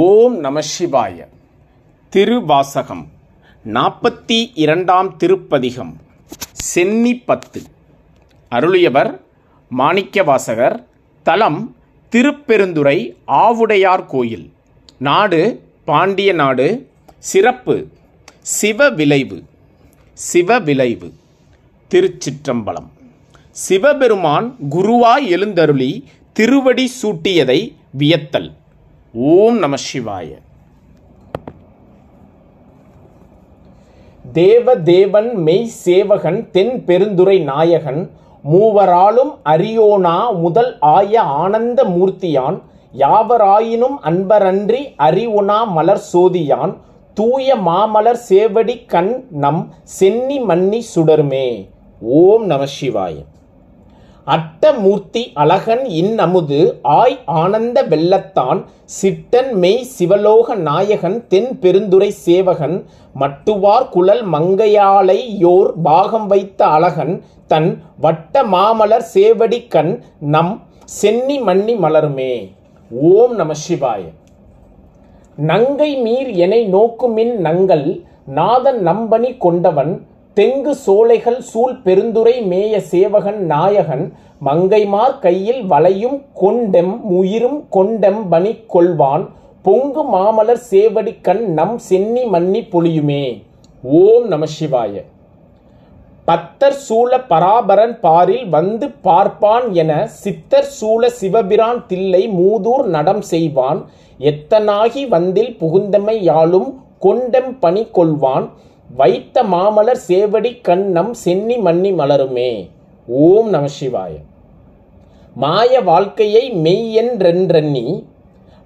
ஓம் நம சிவாய. திருவாசகம் நாற்பத்தி இரண்டாம் திருப்பதிகம் சென்னி பத்து அருளியவர் மாணிக்கவாசகர் தலம் திருப்பெருந்துறை ஆவுடையார் கோயில். நாடு பாண்டிய நாடு சிறப்பு சிவ விளைவு சிவ விளைவு திருச்சிற்றம்பலம். சிவபெருமான் குருவாய் எழுந்தருளி திருவடி சூட்டியதை வியத்தல். ஓம் நம சிவாய. தேவ தேவன் மெய் சேவகன் தென் பெருந்துரை நாயகன் மூவராலும் அரியோனா முதல் ஆய ஆனந்த மூர்த்தியான் யாவராயினும் அன்பரன்றி அறிவுணா மலர் சோதியான் தூய மாமலர் சேவடி கண் நம் சென்னி மன்னி சுடருமே. ஓம் நம சிவாயன் அட்டமூர்த்தி அழகன் இன்னமுது ஆய் ஆனந்த வெள்ளத்தான் சிட்டன் மெய் சிவலோக நாயகன் தென் பெருந்துரை சேவகன் மட்டுவார் குழல் மங்கையாளை யோர் பாகம் வைத்த அழகன் தன் வட்ட மாமலர் சேவடி கண் நம் சென்னி மன்னி மலருமே. ஓம் நம சிவாய. நங்கை மீர் எனை நோக்குமின் நங்கள் நாதன் நம்பணி கொண்டவன் தெங்கு சோலைகள் சூழ் பெருந்துரை மேய சேவகன் நாயகன் மங்கைமார் கையில் வளையும் கொண்டெம் உயிரும் கொண்டெம் பணி கொள்வான் பொங்கு மாமலர் சேவடி கண் நம் சென்னி மன்னி பொழியுமே. ஓம் நம சிவாய. பத்தர் சூழ பராபரன் பாரில் வந்து பார்ப்பான் என சித்தர் சூழ சிவபிரான் தில்லை மூதூர் நடம் செய்வான் எத்தனாகி வந்தில் புகுந்தமை யாழும் கொண்டெம் பணி கொள்வான் வைத்த மாமலர் சேவடி கண்ணம் சென்னி மன்னி மலருமே. ஓம் நம சிவாய. மாய வாழ்க்கையை மெய் என்றென்றெண்ணி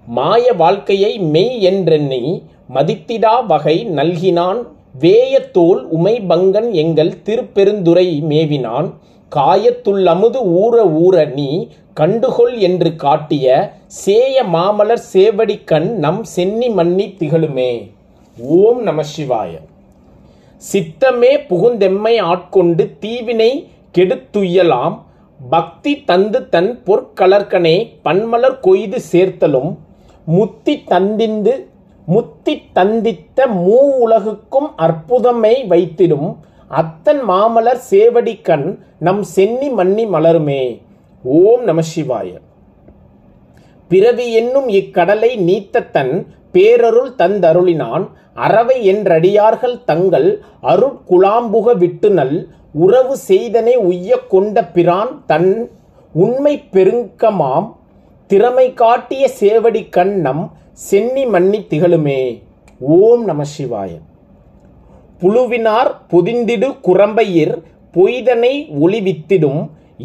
மாய வாழ்க்கையை மெய் என்றெண்ணி மதித்திடா வகை நல்கினான் வேயத்தோல் உமைபங்கன் எங்கள் திருப்பெருந்துரை மேவினான் காயத்துள்ளமுது ஊற ஊற நீ கண்டுகொள் என்று காட்டிய சேய மாமலர் சேவடி கண் நம் சென்னி மன்னி திகழுமே. ஓம் நம சிவாய. சித்தமே புகுந்தெம்மை ஆட்கொண்டு தீவினை கெடுத்துயலாம். பக்தி தந்து தன் பொற்கலர்கனே பன்மலர் கொய்து சேர்த்தலும். முத்தி தந்திந்து முத்தி தந்தித்த மூ உலகுக்கும் அற்புதமை வைத்திடும். அத்தன் மாமலர் சேவடிக்கண் நம் சென்னி மன்னி மலருமே. ஓம் நம சிவாய. பிறவி என்னும் இக்கடலை நீத்த தன் பேரருள் தந்தருளினான். அறவை என்றடியார்கள் தங்கள் அருட்குலாம்புக விட்டு நல் உறவு செய்தனை உய்ய கொண்ட பிரான் தன் உண்மை பெருங்கமாம். திறமை காட்டிய சேவடி கண்ணம் சென்னி மன்னி திகழுமே. ஓம் நம சிவாய. புழுவினார் பொதிந்திடு குரம்பையிர் பொய்தனை ஒளிவித்திடும்.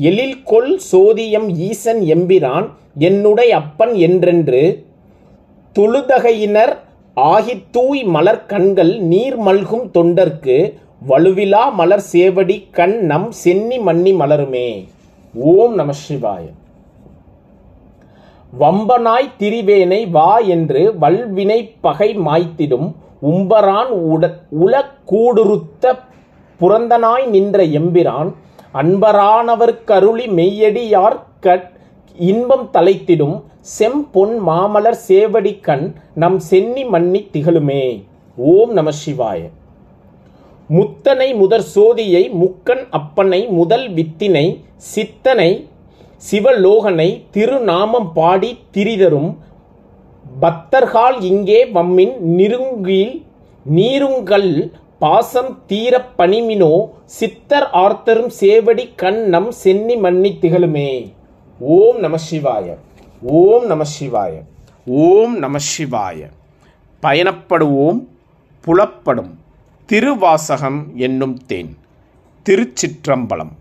எழில் கொள் சோதியம் ஈசன் எம்பிரான் என்னுடைய அப்பன் என்றென்று தொழுதகையினர் ஆகித் தூய் மலர் கண்கள் நீர் மல்கும் தொண்டர்க்கு வலுவிலா மலர் சேவடி கண் நம் சென்னி மன்னி மலருமே. ஓம் நம சிவாய. வம்பனாய் திரிவேனை வா என்று வல்வினை பகை மாய்த்திடும் உம்பரான் உட உல கூடுருத்த புறந்தனாய் நின்ற எம்பிரான் அன்பரானவர் கருளி மெய்யடியார் கட் இன்பம் தலைத்திடும் செம்பொன் மாமலர் சேவடி கண் நம் சென்னி மன்னி திகழுமே. ஓம் நம சிவாய. முத்தனை முதற் சோதியை முக்கன் அப்பனை முதல் வித்தினை சித்தனை சிவலோகனை திருநாமம் பாடி திரிதரும் பக்தர்கால் இங்கே வம்மின் நிருங்கில் நீருங்கள் பாசம் தீர பணிமினோ சித்தர் ஆர்த்தரும் சேவடி கண் நம் சென்னி மன்னி திகழுமே. ஓம் நம சிவாய. ஓம் நம சிவாய. ஓம் நம சிவாய. பயணப்படுவோம் புலப்படும் திருவாசகம் என்னும் தேன். திருச்சிற்றம்பலம்.